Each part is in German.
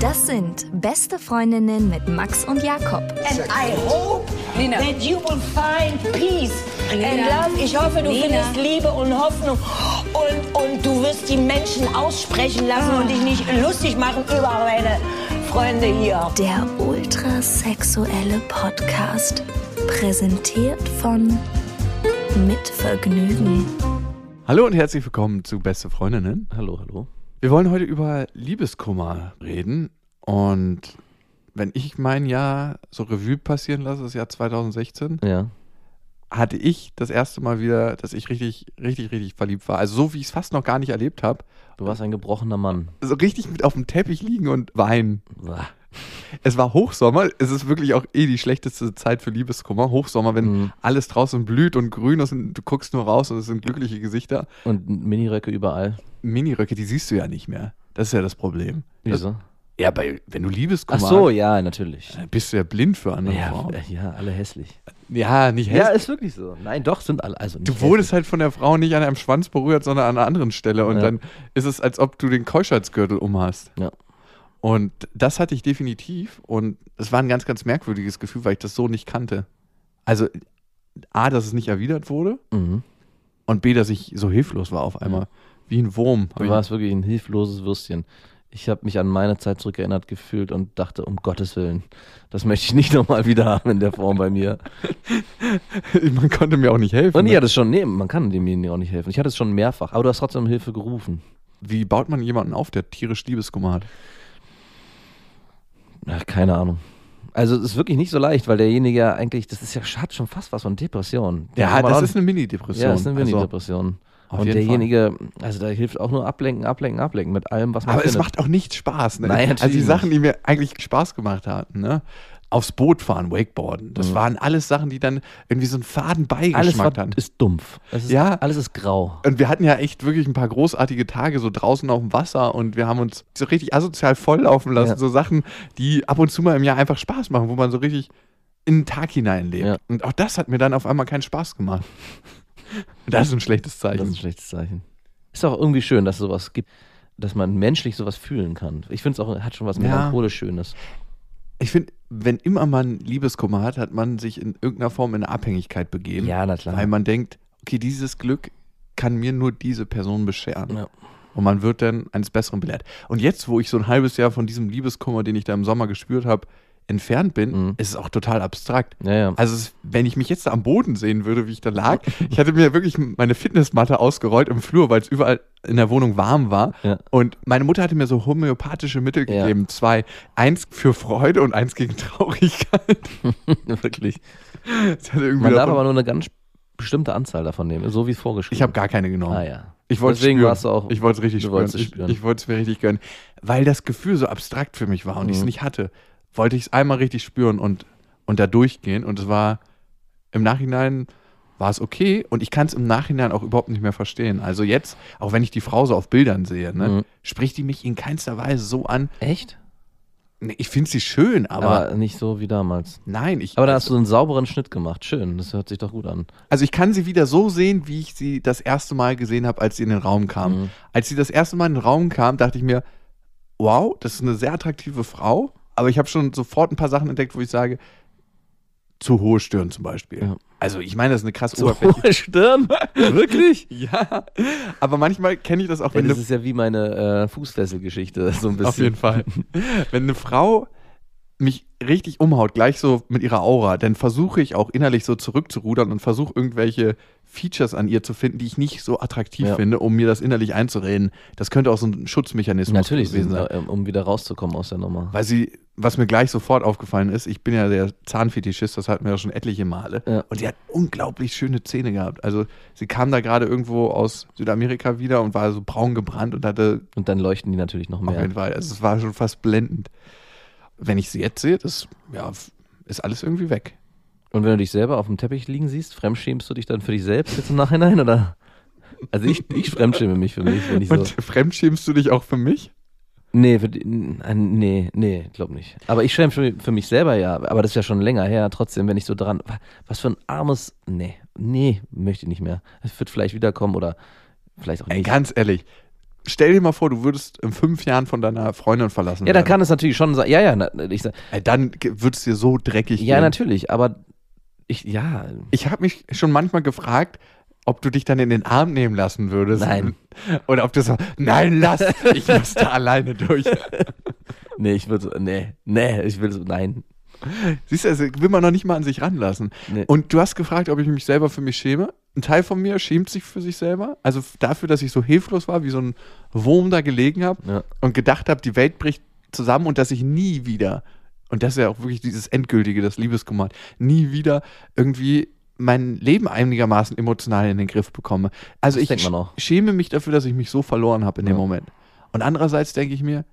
Das sind beste Freundinnen mit Max und Jakob. And I hope Nina. that you will find peace and love. Ich hoffe, du Nina. findest Liebe und Hoffnung. Und, und du wirst die Menschen aussprechen lassen und dich nicht lustig machen über meine Freunde hier. Der ultrasexuelle Podcast. Präsentiert von Mit Vergnügen. Hallo und herzlich willkommen zu Beste Freundinnen. Hallo, hallo. Wir wollen heute über Liebeskummer reden. Und wenn ich mein Jahr so Revue passieren lasse, das Jahr 2016, Ja. hatte ich das erste Mal wieder, dass ich richtig, richtig, richtig verliebt war. Also so, wie ich es fast noch gar nicht erlebt habe. Du warst ein gebrochener Mann. So richtig mit auf dem Teppich liegen und weinen. Uah. Es war Hochsommer. Es ist wirklich auch eh die schlechteste Zeit für Liebeskummer. Hochsommer, wenn Mhm. alles draußen blüht und grün ist und du guckst nur raus und es sind glückliche Gesichter. Und Miniröcke überall. Miniröcke, die siehst du ja nicht mehr. Das ist ja das Problem. Wieso? Ja, bei, wenn du Ach Liebeskummer so, hast, ja, natürlich. dann bist du ja blind für andere Ja, Frauen. äh, ja, alle hässlich. Ja, nicht Ja, hässlich. ist wirklich so. Nein, doch, sind alle. Also Du wurdest halt von der Frau nicht an einem Schwanz berührt, sondern an einer anderen Stelle. Und Ja. dann ist es, als ob du den Keuschheitsgürtel umhast. Ja. Und das hatte ich definitiv. Und es war ein ganz, ganz merkwürdiges Gefühl, weil ich das so nicht kannte. Also, A, dass es nicht erwidert wurde. Mhm. Und B, dass ich so hilflos war auf einmal. Wie ein Wurm. Du warst wirklich ein hilfloses Würstchen. Ich habe mich an meine Zeit zurückerinnert gefühlt und dachte, um Gottes Willen, das möchte ich nicht nochmal wieder haben in der Form bei mir. Man konnte mir auch nicht helfen. Und ich ne? hatte es schon, nee, man kann demjenigen auch nicht helfen. Ich hatte es schon mehrfach, aber du hast trotzdem um Hilfe gerufen. Wie baut man jemanden auf, der tierisch Liebeskummer hat? Ach, keine Ahnung. Also es ist wirklich nicht so leicht, weil derjenige ja eigentlich, das ist ja hat schon fast was von Depression. Da Ja, das ist eine Mini-Depression. Ja, ist eine Also, Mini-Depression. auf und derjenige, also da hilft auch nur ablenken, ablenken, ablenken mit allem, was man Aber es findet. macht auch nicht Spaß. Ne? Nein, also die natürlich Sachen, die mir eigentlich Spaß gemacht hatten, ne? Aufs Boot fahren, Wakeboarden. Das waren alles Sachen, die dann irgendwie so einen faden alles Beigeschmack war, hatten. ist dumpf. Ist, Ja. Alles ist grau. Und wir hatten ja echt wirklich ein paar großartige Tage so draußen auf dem Wasser und wir haben uns so richtig asozial volllaufen lassen. Ja. So Sachen, die ab und zu mal im Jahr einfach Spaß machen, wo man so richtig in den Tag hineinlebt. Ja. Und auch das hat mir dann auf einmal keinen Spaß gemacht. Das ist ein schlechtes Das ist Zeichen. ein schlechtes Zeichen. Ist auch irgendwie schön, dass es sowas gibt, dass man menschlich sowas fühlen kann. Ich finde es auch, hat schon was Ja. melancholisch Schönes. Ich finde, wenn immer man Liebeskummer hat, hat man sich in irgendeiner Form in eine Abhängigkeit begeben. Ja, na klar. Weil man denkt, okay, dieses Glück kann mir nur diese Person bescheren. Ja. Und man wird dann eines Besseren belehrt. Und jetzt, wo ich so ein halbes Jahr von diesem Liebeskummer, den ich da im Sommer gespürt habe, entfernt bin, Mhm. ist es auch total abstrakt. Ja, ja. Also es, wenn ich mich jetzt am Boden sehen würde, wie ich da lag, ich hatte mir wirklich meine Fitnessmatte ausgerollt im Flur, weil es überall in der Wohnung warm war. Ja. Und meine Mutter hatte mir so homöopathische Mittel gegeben. Zwei. Eins für Freude und eins gegen Traurigkeit. Wirklich. Man darf aber nur eine ganz bestimmte Anzahl davon nehmen, so wie es vorgeschrieben ich habe gar keine genommen. Ah ja. Ich wollte Deswegen spüren. warst du auch. Ich wollte es richtig spüren. es Ich, spüren. ich wollte es mir richtig gönnen. Weil das Gefühl so abstrakt für mich war und ich es Mhm. nicht hatte, wollte ich es einmal richtig spüren und, und da durchgehen. Und es war im Nachhinein war es okay und ich kann es im Nachhinein auch überhaupt nicht mehr verstehen. Also jetzt, auch wenn ich die Frau so auf Bildern sehe, ne, Mhm. spricht die mich in keinster Weise so an. Echt? Nee, Ich finde sie schön, aber, Aber, nicht so wie damals. nein, ich, Aber da hast du einen sauberen Schnitt gemacht. Schön, das hört sich doch gut an. Also ich kann sie wieder so sehen, wie ich sie das erste Mal gesehen habe, als sie in den Raum kam. Mhm. Als sie das erste Mal in den Raum kam, dachte ich mir, wow, das ist eine sehr attraktive Frau. Aber ich habe schon sofort ein paar Sachen entdeckt, wo ich sage, zu hohe Stirn zum Beispiel. Ja. Also ich meine, das ist eine krass So Oberfläche. hohe Stirn? Wirklich? Ja, aber manchmal kenne ich das auch, Ja, wenn das eine, ist ja wie meine äh, Fußfesselgeschichte, so ein bisschen. auf jeden Fall, wenn eine Frau mich richtig umhaut, gleich so mit ihrer Aura, dann versuche ich auch innerlich so zurückzurudern und versuche irgendwelche Features an ihr zu finden, die ich nicht so attraktiv Ja. finde, um mir das innerlich einzureden. Das könnte auch so ein Schutzmechanismus Natürlich, gewesen sein. um um wieder rauszukommen aus der Nummer. Weil sie, was mir gleich sofort aufgefallen ist, ich bin ja der Zahnfetischist, das hatten wir ja schon etliche Male. Ja. Und sie hat unglaublich schöne Zähne gehabt. Also sie kam da gerade irgendwo aus Südamerika wieder und war so braun gebrannt und hatte Und dann leuchten die natürlich noch auf mehr. jeden Fall, also es war schon fast blendend. Wenn ich sie jetzt sehe, das ja, ist alles irgendwie weg. Und wenn du dich selber auf dem Teppich liegen siehst, fremdschämst du dich dann für dich selbst jetzt im Nachhinein, oder? Also ich, ich fremdschäme mich für mich, wenn ich so. Und fremdschämst du dich auch für mich? Nee, für, nee, nee, glaub nicht. Aber ich schäme für, für mich selber ja, aber das ist ja schon länger her. Trotzdem, wenn ich so dran, was für ein armes, nee, nee, möchte ich nicht mehr. Es wird vielleicht wiederkommen oder vielleicht auch Ey, nicht. ganz ehrlich, stell dir mal vor, du würdest in fünf Jahren von deiner Freundin verlassen ja, dann werden. kann es natürlich schon sein. Ja, ja, ich sag, Ey, dann wird es dir so dreckig ja, gehen. natürlich, aber ich, ja, Ich habe mich schon manchmal gefragt, ob du dich dann in den Arm nehmen lassen würdest. Nein. Oder ob du so, nein, lass, ich muss da alleine durch. nee, ich würde, so- nee, nee, ich will so, nein. Siehst du, also will man noch nicht mal an sich ranlassen. Nee. Und du hast gefragt, ob ich mich selber für mich schäme. Ein Teil von mir schämt sich für sich selber. Also dafür, dass ich so hilflos war, wie so ein Wurm da gelegen habe Ja. und gedacht habe, die Welt bricht zusammen und dass ich nie wieder, und das ist ja auch wirklich dieses Endgültige, das Liebeskummer, nie wieder irgendwie mein Leben einigermaßen emotional in den Griff bekomme. Also Das ich schäme mich dafür, dass ich mich so verloren habe in dem Ja. Moment. Und andererseits denke ich mir,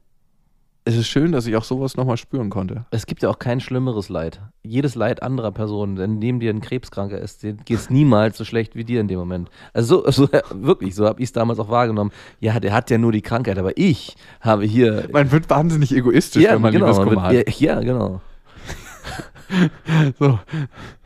es ist schön, dass ich auch sowas nochmal spüren konnte. Es gibt ja auch kein schlimmeres Leid. Jedes Leid anderer Personen, wenn neben dir ein Krebskranker ist, geht es niemals so schlecht wie dir in dem Moment. Also so, so wirklich, so habe ich es damals auch wahrgenommen. Ja, der hat ja nur die Krankheit, aber ich habe hier. Man wird wahnsinnig egoistisch, wenn man genau, Liebeskummer man hat. ja, ja, genau. So.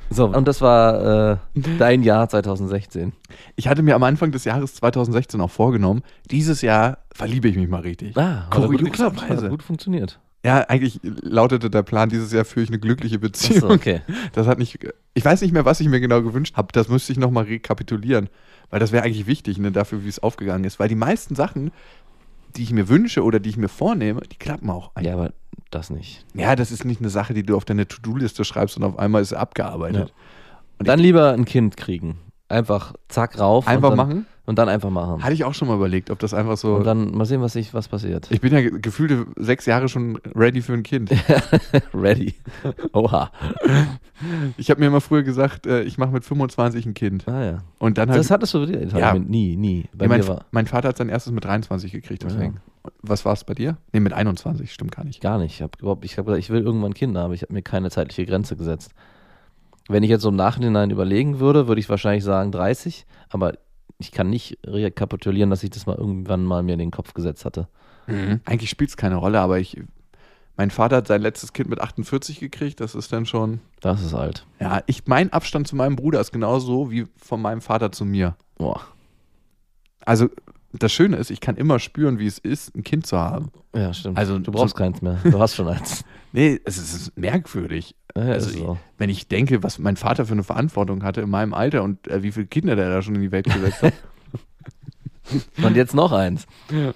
So, und das war äh, dein Jahr 2016. Ich hatte mir am Anfang des Jahres 2016 auch vorgenommen, dieses Jahr verliebe ich mich mal richtig. Ah, gut Kurioserweise. gut funktioniert. Ja, eigentlich lautete der Plan, dieses Jahr führe ich eine glückliche Beziehung. Achso, okay. Das hat nicht, ich weiß nicht mehr, was ich mir genau gewünscht habe. Das müsste ich nochmal rekapitulieren. Weil das wäre eigentlich wichtig, ne, dafür, wie es aufgegangen ist. Weil die meisten Sachen, die ich mir wünsche oder die ich mir vornehme, die klappen auch. Ja, aber das nicht. ja das ist nicht eine Sache, die du auf deine To-Do-Liste schreibst und auf einmal ist abgearbeitet. Und Dann lieber ein Kind kriegen. Einfach zack rauf. Einfach und dann, machen? Und dann einfach machen. Hatte ich auch schon mal überlegt, ob das einfach so. Und dann mal sehen, was, ich, was passiert. ich bin ja ge- gefühlte sechs Jahre schon ready für ein Kind. Ready. Oha. Ich habe mir immer früher gesagt, äh, ich mache mit 25 ein Kind. Ah ja. Und dann halt. Das hattest du dir? Ja. hab nie, nie. Bei Ja, mein, mir war mein Vater hat sein erstes mit 23 gekriegt, deswegen. Was war es bei dir? Nee, mit 21, stimmt gar nicht. gar nicht. Ich habe habe gesagt, ich will irgendwann Kinder, aber ich habe mir keine zeitliche Grenze gesetzt. Wenn ich jetzt so im Nachhinein überlegen würde, würde ich wahrscheinlich sagen 30, aber ich kann nicht rekapitulieren, dass ich das mal irgendwann mal mir in den Kopf gesetzt hatte. Eigentlich spielt es keine Rolle, aber ich. Mein Vater hat sein letztes Kind mit 48 gekriegt, das ist dann schon. Das ist alt. Ja, ich, mein Abstand zu meinem Bruder ist genauso wie von meinem Vater zu mir. Boah. Also, das Schöne ist, ich kann immer spüren, wie es ist, ein Kind zu haben. Ja, stimmt. Also, du brauchst so- keins mehr. Du hast schon eins. Nee, es ist merkwürdig. Ja, Also, ist so. wenn ich denke, was mein Vater für eine Verantwortung hatte in meinem Alter und äh, wie viele Kinder der da schon in die Welt gesetzt hat. Und jetzt noch eins.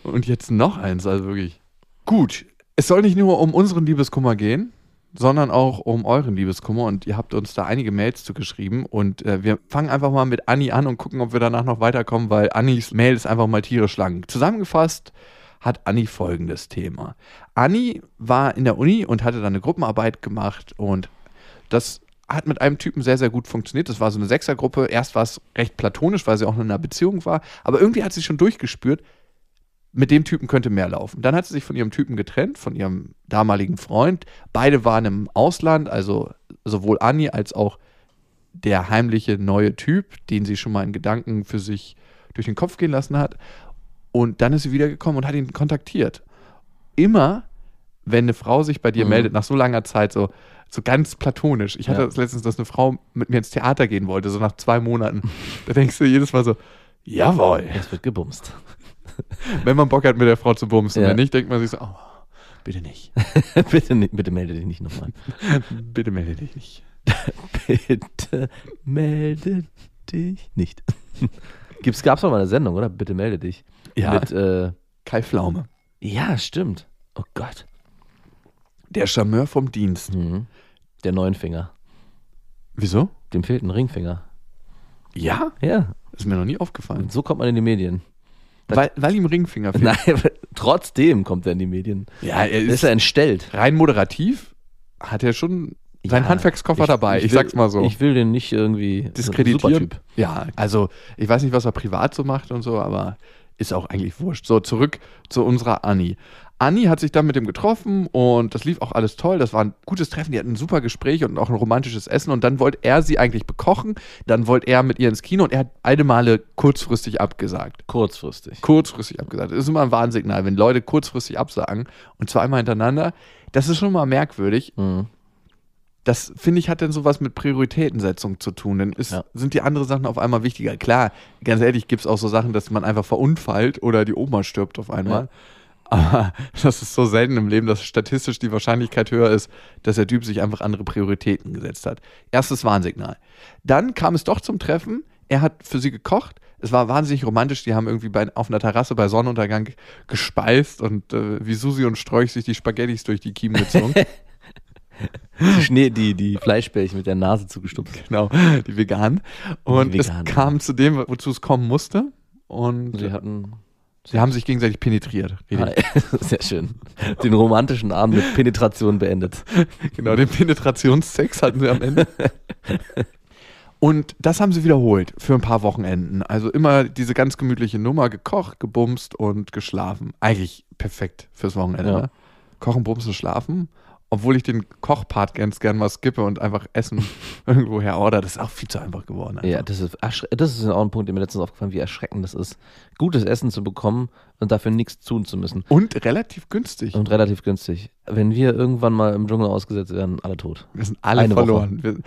Und jetzt noch eins, also wirklich. Gut, es soll nicht nur um unseren Liebeskummer gehen, sondern auch um euren Liebeskummer. Und ihr habt uns da einige Mails zugeschrieben. Und äh, wir fangen einfach mal mit Anni an und gucken, ob wir danach noch weiterkommen, weil Annis Mail ist einfach mal tierisch lang. Zusammengefasst hat Anni folgendes Thema. Anni war in der Uni und hatte dann eine Gruppenarbeit gemacht und das hat mit einem Typen sehr, sehr gut funktioniert. Das war so eine Sechsergruppe. Erst war es recht platonisch, weil sie auch in einer Beziehung war. Aber irgendwie hat sie schon durchgespürt, mit dem Typen könnte mehr laufen. Dann hat sie sich von ihrem Typen getrennt, von ihrem damaligen Freund. Beide waren im Ausland, also sowohl Anni als auch der heimliche neue Typ, den sie schon mal in Gedanken für sich durch den Kopf gehen lassen hat. Und dann ist sie wiedergekommen und hat ihn kontaktiert. Immer, wenn eine Frau sich bei dir Mhm. meldet, nach so langer Zeit, so, so ganz platonisch. Ich hatte Ja. das letztens, dass eine Frau mit mir ins Theater gehen wollte, so nach zwei Monaten. da denkst du jedes Mal so, jawohl. Es wird gebumst. Wenn man Bock hat, mit der Frau zu bumsen. Ja. Wenn nicht, denkt man sich so, oh, bitte nicht. bitte, nicht, bitte melde dich nicht nochmal. bitte melde dich nicht. Bitte melde dich nicht. Gibt's, gab's doch mal eine Sendung, oder? Bitte melde dich. Ja. Mit, äh, Kai Pflaume. ja, stimmt. Oh Gott. Der Charmeur vom Dienst. Mhm. Der neuen Finger. Wieso? Dem fehlt ein Ringfinger. Ja? Ja. Ist mir noch nie aufgefallen. Und so kommt man in die Medien. Weil, weil ihm Ringfinger fehlt. Nein, trotzdem kommt er in die Medien. Ja, er ist ist er entstellt. rein moderativ, hat er schon seinen Ja, Handwerkskoffer dabei. Ich, will- sag's mal so. Ich will den nicht irgendwie. Diskreditieren. Ja, also ich weiß nicht, was er privat so macht und so, aber ist auch eigentlich wurscht. So, zurück zu unserer Anni. Anni hat sich dann mit dem getroffen und das lief auch alles toll. Das war ein gutes Treffen. Die hatten ein super Gespräch und auch ein romantisches Essen. Und dann wollte er sie eigentlich bekochen. Dann wollte er mit ihr ins Kino und er hat beide Male kurzfristig abgesagt. Kurzfristig. Kurzfristig abgesagt. Das ist immer ein Warnsignal, wenn Leute kurzfristig absagen und zweimal hintereinander. Das ist schon mal merkwürdig. Mhm. Das, finde ich, hat dann sowas mit Prioritätensetzung zu tun. Dann ist, Ja. sind die anderen Sachen auf einmal wichtiger. Klar, ganz ehrlich, gibt es auch so Sachen, dass man einfach verunfallt oder die Oma stirbt auf einmal. Aber das ist so selten im Leben, dass statistisch die Wahrscheinlichkeit höher ist, dass der Typ sich einfach andere Prioritäten gesetzt hat. Erstes Warnsignal. Dann kam es doch zum Treffen. Er hat für sie gekocht. Es war wahnsinnig romantisch. Die haben irgendwie bei, auf einer Terrasse bei Sonnenuntergang gespeist und äh, wie Susi und Strolch sich die Spaghettis durch die Kiemen gezogen. Die Schnee, die, die Fleischbällchen mit der Nase zugestupft. Genau, die veganen. Und Die es Veganen. kam zu dem, wozu es kommen musste. Und Sie hatten. sie haben sich gegenseitig penetriert. Richtig. Sehr schön. Den romantischen Abend mit Penetration beendet. Genau, den Penetrationssex hatten sie am Ende. Und das haben sie wiederholt für ein paar Wochenenden. Also immer diese ganz gemütliche Nummer, gekocht, gebumst und geschlafen. Eigentlich perfekt fürs Wochenende. Ja. Ne? Kochen, bumsen, schlafen. Obwohl ich den Kochpart ganz gern mal skippe und einfach Essen irgendwo her order. Das ist auch viel zu einfach geworden. Einfach. Ja, das ist, das ist auch ein Punkt, der mir letztens aufgefallen ist, wie erschreckend das ist, gutes Essen zu bekommen und dafür nichts tun zu müssen. Und relativ günstig. Und relativ günstig. Wenn wir irgendwann mal im Dschungel ausgesetzt werden, alle tot. Wir sind alle Eine verloren. Wir,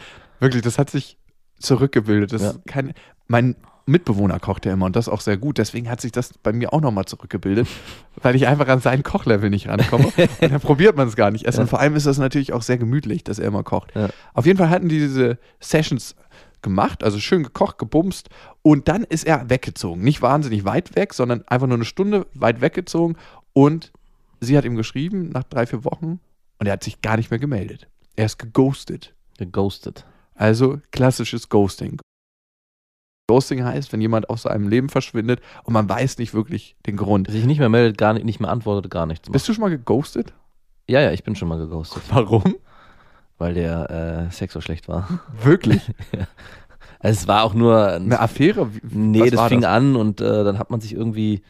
wirklich, das hat sich zurückgebildet. Das Ja. ist kein, mein Mitbewohner kocht ja immer und das auch sehr gut. Deswegen hat sich das bei mir auch nochmal zurückgebildet, weil ich einfach an sein Kochlevel nicht rankomme. und dann probiert man es gar nicht erst. Und vor allem ist das natürlich auch sehr gemütlich, dass er immer kocht. Ja. Auf jeden Fall hatten die diese Sessions gemacht, also schön gekocht, gebumst und dann ist er weggezogen. Nicht wahnsinnig weit weg, sondern einfach nur eine Stunde weit weggezogen und sie hat ihm geschrieben nach drei, vier Wochen und er hat sich gar nicht mehr gemeldet. Er ist geghostet. Geghostet. Also klassisches Ghosting. Ghosting heißt, wenn jemand aus seinem Leben verschwindet und man weiß nicht wirklich den Grund. Sich nicht mehr meldet, gar nicht, nicht mehr antwortet, gar nichts macht. Bist du schon mal geghostet? Ja, ja, ich bin schon mal geghostet, Warum? weil der äh, Sex so schlecht war. Wirklich? Also es war auch nur ein Eine Affäre? Wie- Nee, das fing an und äh, dann hat man sich irgendwie,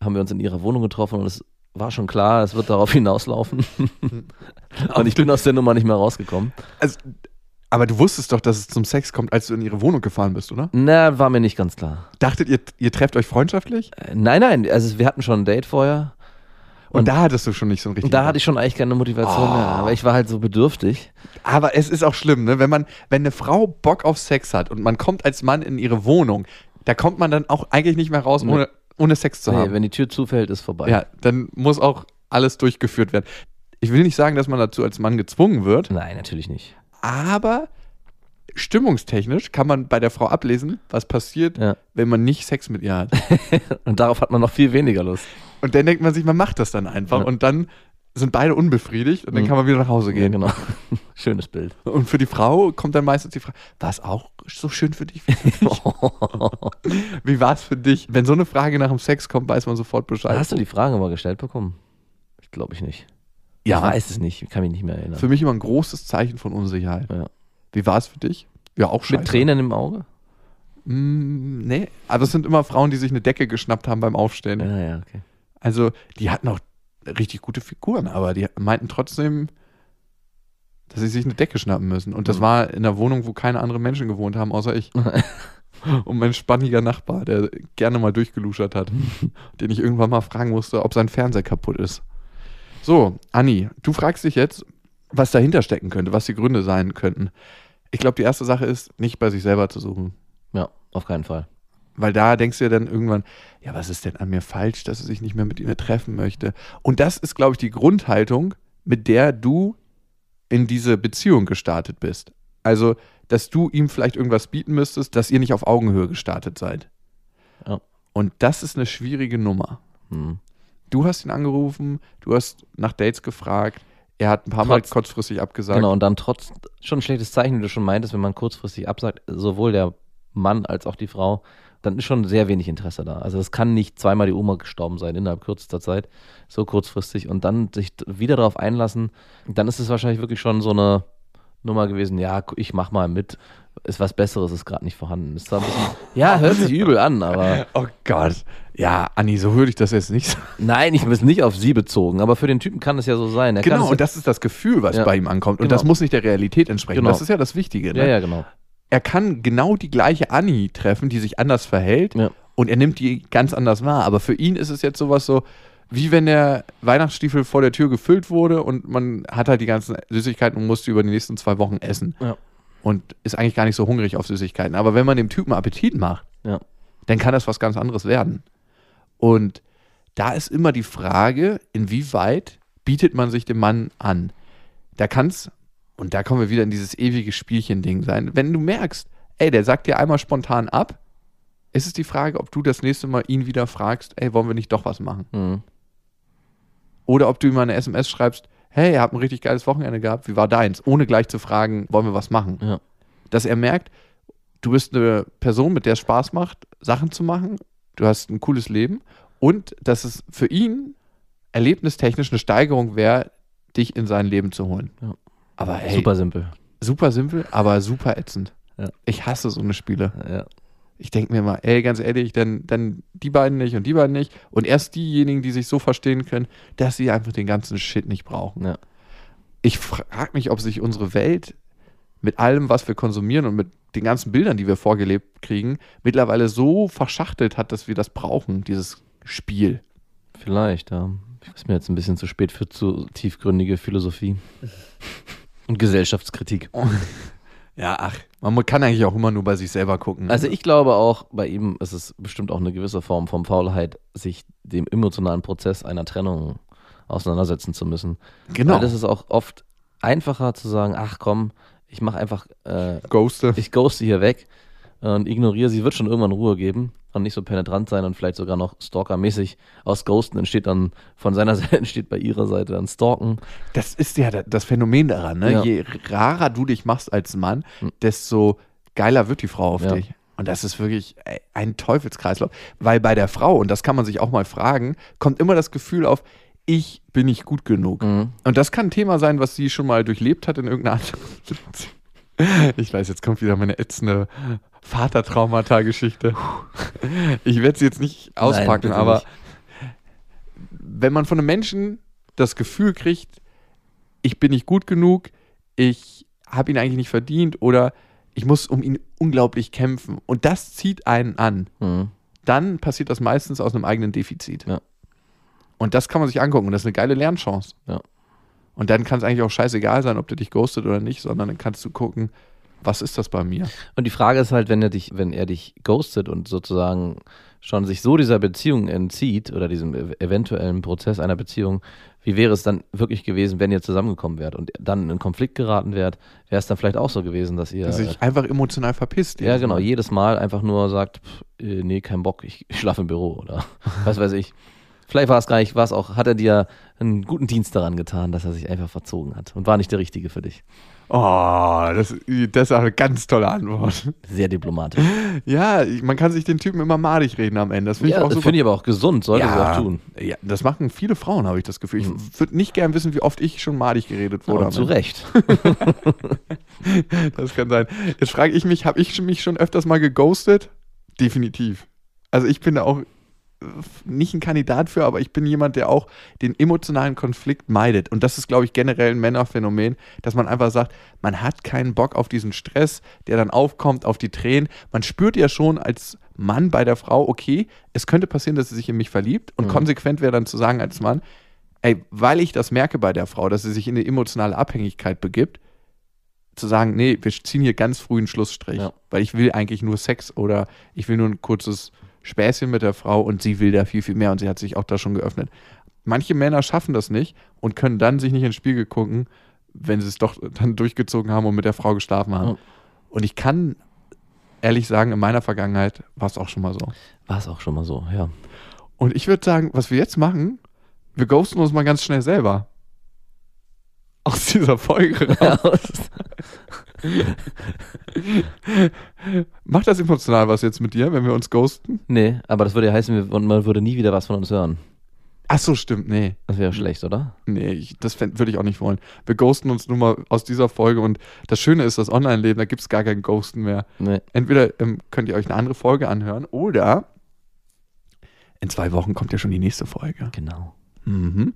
haben wir uns in ihrer Wohnung getroffen und es war schon klar, es wird darauf hinauslaufen. und ich bin aus der Nummer nicht mehr rausgekommen. Also, aber du wusstest doch, dass es zum Sex kommt, als du in ihre Wohnung gefahren bist, oder? Na, war mir nicht ganz klar. Dachtet ihr, ihr trefft euch freundschaftlich? Äh, nein, nein, also wir hatten schon ein Date vorher Und, Und- da hattest du schon nicht so ein richtig. und da hatte ich schon eigentlich keine Motivation Oh. mehr, aber ich war halt so bedürftig. Aber es ist auch schlimm, ne? Wenn man, wenn eine Frau Bock auf Sex hat und man kommt als Mann in ihre Wohnung, da kommt man dann auch eigentlich nicht mehr raus, ohne, ohne Sex zu Nee, haben. wenn die Tür zufällt, ist vorbei. Ja, dann muss auch alles durchgeführt werden. Ich will nicht sagen, dass man dazu als Mann gezwungen wird, Nein, natürlich nicht. Aber stimmungstechnisch kann man bei der Frau ablesen, was passiert, Ja. wenn man nicht Sex mit ihr hat. Und darauf hat man noch viel weniger Lust. Und dann denkt man sich, man macht das dann einfach Ja. und dann sind beide unbefriedigt und dann Mhm. kann man wieder nach Hause Ja, gehen. genau. Schönes Bild. Und für die Frau kommt dann meistens die Frage, war es auch so schön für dich? Wie war es für dich? Wenn so eine Frage nach dem Sex kommt, weiß man sofort Bescheid. Hast du die Frage mal gestellt bekommen? Ich glaube ich nicht. Ja. Ich weiß es nicht, ich kann mich nicht mehr erinnern. Für mich immer ein großes Zeichen von Unsicherheit. Ja. Wie war es für dich? Ja, auch scheiße. Mit Tränen im Auge? Mm, nee, aber es sind immer Frauen, die sich eine Decke geschnappt haben beim Aufstehen. Ja, ja, okay. Also, die hatten auch richtig gute Figuren, aber die meinten trotzdem, dass sie sich eine Decke schnappen müssen. Und das Mhm. war in einer Wohnung, wo keine anderen Menschen gewohnt haben, außer ich. Und mein spanniger Nachbar, der gerne mal durchgeluschert hat, den ich irgendwann mal fragen musste, ob sein Fernseher kaputt ist. So, Anni, du fragst dich jetzt, was dahinter stecken könnte, was die Gründe sein könnten. Ich glaube, die erste Sache ist, nicht bei sich selber zu suchen. Ja, auf keinen Fall. Weil da denkst du ja dann irgendwann, ja, was ist denn an mir falsch, dass er sich nicht mehr mit ihr treffen möchte? Und das ist, glaube ich, die Grundhaltung, mit der du in diese Beziehung gestartet bist. Also, dass du ihm vielleicht irgendwas bieten müsstest, dass ihr nicht auf Augenhöhe gestartet seid. Ja. Und das ist eine schwierige Nummer. Hm. Du hast ihn angerufen, du hast nach Dates gefragt, er hat ein paar Mal Trotz- kurzfristig abgesagt. Genau, und dann trotz, schon ein schlechtes Zeichen, wie du schon meintest, wenn man kurzfristig absagt, sowohl der Mann als auch die Frau, dann ist schon sehr wenig Interesse da. Also es kann nicht zweimal die Oma gestorben sein innerhalb kürzester Zeit, so kurzfristig und dann sich wieder darauf einlassen, dann ist es wahrscheinlich wirklich schon so eine Nummer gewesen, ja, ich mach mal mit, ist was Besseres, ist gerade nicht vorhanden. Ist zwar ein bisschen, ja, hört sich übel an, aber Oh Gott. Ja, Anni, so würde ich das jetzt nicht sagen. Nein, ich bin nicht auf sie bezogen, aber für den Typen kann es ja so sein. Er Genau, und das ist das Gefühl, was Ja. bei ihm ankommt. Und Genau. das muss nicht der Realität entsprechen. Genau. Das ist ja das Wichtige. Ne? Ja, ja, genau. Er kann genau die gleiche Anni treffen, die sich anders verhält. Ja. Und er nimmt die ganz anders wahr. Aber für ihn ist es jetzt sowas so, wie wenn der Weihnachtsstiefel vor der Tür gefüllt wurde und man hat halt die ganzen Süßigkeiten und musste über die nächsten zwei Wochen essen. Ja. Und ist eigentlich gar nicht so hungrig auf Süßigkeiten. Aber wenn man dem Typen Appetit macht, Ja. dann kann das was ganz anderes werden. Und da ist immer die Frage, inwieweit bietet man sich dem Mann an? Da kann's, und da kommen wir wieder in dieses ewige Spielchen-Ding sein, wenn du merkst, ey, der sagt dir einmal spontan ab, ist es die Frage, ob du das nächste Mal ihn wieder fragst, ey, wollen wir nicht doch was machen? Mhm. Oder ob du ihm eine SMS schreibst, hey, ihr habt ein richtig geiles Wochenende gehabt, wie war deins? Ohne gleich zu fragen, wollen wir was machen? Ja. Dass er merkt, du bist eine Person, mit der es Spaß macht, Sachen zu machen, du hast ein cooles Leben und dass es für ihn erlebnistechnisch eine Steigerung wäre, dich in sein Leben zu holen. Ja. Aber hey, Super simpel. super simpel, aber super ätzend. Ja. Ich hasse so eine Spiele. Ja. Ich denke mir mal, ey, ganz ehrlich, dann, dann die beiden nicht und die beiden nicht. Und erst diejenigen, die sich so verstehen können, dass sie einfach den ganzen Shit nicht brauchen. Ja. Ich frage mich, ob sich unsere Welt mit allem, was wir konsumieren und mit den ganzen Bildern, die wir vorgelebt kriegen, mittlerweile so verschachtelt hat, dass wir das brauchen, dieses Spiel. Vielleicht, ja. Ist mir jetzt ein bisschen zu spät für zu tiefgründige Philosophie. Und Gesellschaftskritik. Ja, ach, man kann eigentlich auch immer nur bei sich selber gucken. Also ich glaube auch, bei ihm ist es bestimmt auch eine gewisse Form von Faulheit, sich dem emotionalen Prozess einer Trennung auseinandersetzen zu müssen. genau. Weil es ist auch oft einfacher zu sagen, ach komm, ich mache einfach, äh, Ghoste. ich ghoste hier weg und ignoriere sie, wird schon irgendwann Ruhe geben und nicht so penetrant sein und vielleicht sogar noch stalkermäßig aus Ghosten entsteht dann von seiner Seite entsteht bei ihrer Seite dann Stalken. Das ist ja da- das Phänomen daran, ne? Ja. Hm. Je rarer du dich machst als Mann, desto geiler wird die Frau auf Ja. dich. Und das ist wirklich ey, ein Teufelskreislauf. Weil bei der Frau, und das kann man sich auch mal fragen, kommt immer das Gefühl auf, ich bin nicht gut genug. Mhm. Und das kann ein Thema sein, was sie schon mal durchlebt hat in irgendeiner anderen Situation. Ich weiß, jetzt kommt wieder meine ätzende Vatertraumata-Geschichte. Ich werde sie jetzt nicht auspacken, bitte aber nicht. wenn man von einem Menschen das Gefühl kriegt, ich bin nicht gut genug, ich habe ihn eigentlich nicht verdient oder ich muss um ihn unglaublich kämpfen und das zieht einen an, Mhm. dann passiert das meistens aus einem eigenen Defizit. Ja. Und das kann man sich angucken und das ist eine geile Lernchance. Ja. Und dann kann es eigentlich auch scheißegal sein, ob der dich ghostet oder nicht, sondern dann kannst du gucken, was ist das bei mir? Und die Frage ist halt, wenn er dich, wenn er dich ghostet und sozusagen schon sich so dieser Beziehung entzieht oder diesem ev- eventuellen Prozess einer Beziehung, wie wäre es dann wirklich gewesen, wenn ihr zusammengekommen wärt und dann in Konflikt geraten wärt? Wäre es dann vielleicht auch so gewesen, dass ihr Dass er sich einfach emotional verpisst. ja genau Mal. jedes Mal einfach nur sagt, pff, äh, nee, kein Bock, ich, ich schlafe im Büro oder was weiß ich. Vielleicht war es gar nicht, war es auch, hat er dir einen guten Dienst daran getan, dass er sich einfach verzogen hat und war nicht der Richtige für dich. Oh, das, das ist auch eine ganz tolle Antwort. Sehr diplomatisch. Ja, man kann sich den Typen immer madig reden am Ende. Das finde ja, ich auch das finde ich aber auch gesund, sollte sie auch tun. Ja, das machen viele Frauen, habe ich das Gefühl. Ich würde nicht gern wissen, wie oft ich schon madig geredet wurde. Am zu. Recht. Das kann sein. Jetzt frage ich mich, habe ich mich schon öfters mal geghostet? Definitiv. Also ich bin da auch nicht ein Kandidat für, aber ich bin jemand, der auch den emotionalen Konflikt meidet. Und das ist, glaube ich, generell ein Männerphänomen, dass man einfach sagt, man hat keinen Bock auf diesen Stress, der dann aufkommt, auf die Tränen. Man spürt ja schon als Mann bei der Frau, okay, es könnte passieren, dass sie sich in mich verliebt. Und konsequent wäre dann zu sagen als Mann, ey, weil ich das merke bei der Frau, dass sie sich in eine emotionale Abhängigkeit begibt, zu sagen, nee, wir ziehen hier ganz früh einen Schlussstrich, Ja. weil ich will eigentlich nur Sex oder ich will nur ein kurzes Späßchen mit der Frau und sie will da viel, viel mehr und sie hat sich auch da schon geöffnet. Manche Männer schaffen das nicht und können dann sich nicht ins Spiegel gucken, wenn sie es doch dann durchgezogen haben und mit der Frau geschlafen haben. Ja. Und ich kann ehrlich sagen, in meiner Vergangenheit war es auch schon mal so. War es auch schon mal so, ja. Und ich würde sagen, was wir jetzt machen, wir ghosten uns mal ganz schnell selber. Aus dieser Folge raus. Macht das emotional was jetzt mit dir, wenn wir uns ghosten? nee, aber das würde ja heißen, wir, man würde nie wieder was von uns hören. Ach so, stimmt, nee. Das wäre schlecht, oder? Nee, ich, das würde ich auch nicht wollen. Wir ghosten uns nur mal aus dieser Folge und das Schöne ist, das Online-Leben, da gibt es gar kein Ghosten mehr. Nee. Entweder ähm, könnt ihr euch eine andere Folge anhören oder in zwei Wochen kommt ja schon die nächste Folge. Genau. Mhm.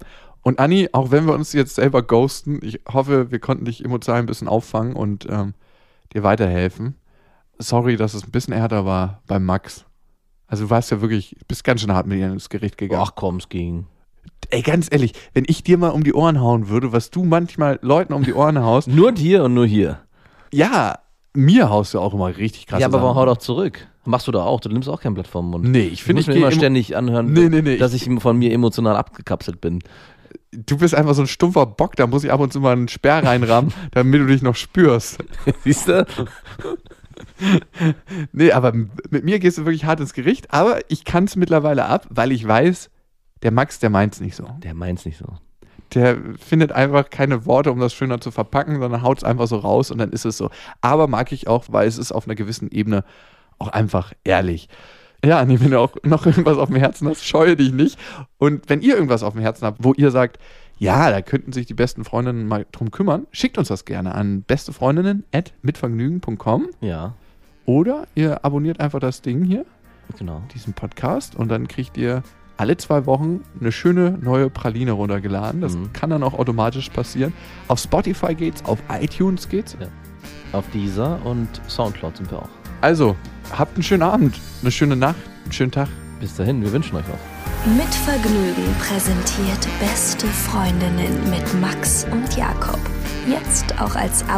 Und Anni, auch wenn wir uns jetzt selber ghosten, ich hoffe, wir konnten dich emotional ein bisschen auffangen und ähm, dir weiterhelfen. Sorry, dass es ein bisschen härter war beim Max. Also du warst ja wirklich, bist ganz schön hart mit ihr ins Gericht gegangen. Ach komm, es ging. Ey, ganz ehrlich, wenn ich dir mal um die Ohren hauen würde, was du manchmal Leuten um die Ohren haust, Nur dir und nur hier. ja, mir haust du auch immer richtig krass. ja, aber warum hau doch zurück? Machst du doch auch. Du nimmst auch kein Blatt vom Mund. Nee, ich finde, ich mir gehe immer ständig anhören, Nee, nee, nee, dass ich von mir emotional abgekapselt bin. Du bist einfach so ein stumpfer Bock, da muss ich ab und zu mal einen Sperr reinrammen, damit du dich noch spürst. Siehst du? Nee, aber mit mir gehst du wirklich hart ins Gericht, aber ich kann es mittlerweile ab, weil ich weiß, der Max, der meint's nicht so. Der meint's nicht so. Der findet einfach keine Worte, um das schöner zu verpacken, sondern haut es einfach so raus und dann ist es so. Aber mag ich auch, weil es ist auf einer gewissen Ebene auch einfach ehrlich. Ja, Anni, wenn du auch noch irgendwas auf dem Herzen hast, scheue dich nicht. Und wenn ihr irgendwas auf dem Herzen habt, wo ihr sagt, ja, da könnten sich die besten Freundinnen mal drum kümmern, schickt uns das gerne an bestefreundinnen.mitvergnügen.com Ja, oder ihr abonniert einfach das Ding hier, genau. diesen Podcast, und dann kriegt ihr alle zwei Wochen eine schöne neue Praline runtergeladen. Das Mhm. kann dann auch automatisch passieren. Auf Spotify geht's, auf iTunes geht's. Auf dieser und Soundcloud sind wir auch. Also, habt einen schönen Abend, eine schöne Nacht, einen schönen Tag. Bis dahin, wir wünschen euch was. Mit Vergnügen präsentiert Beste Freundinnen mit Max und Jakob. Jetzt auch als Abo.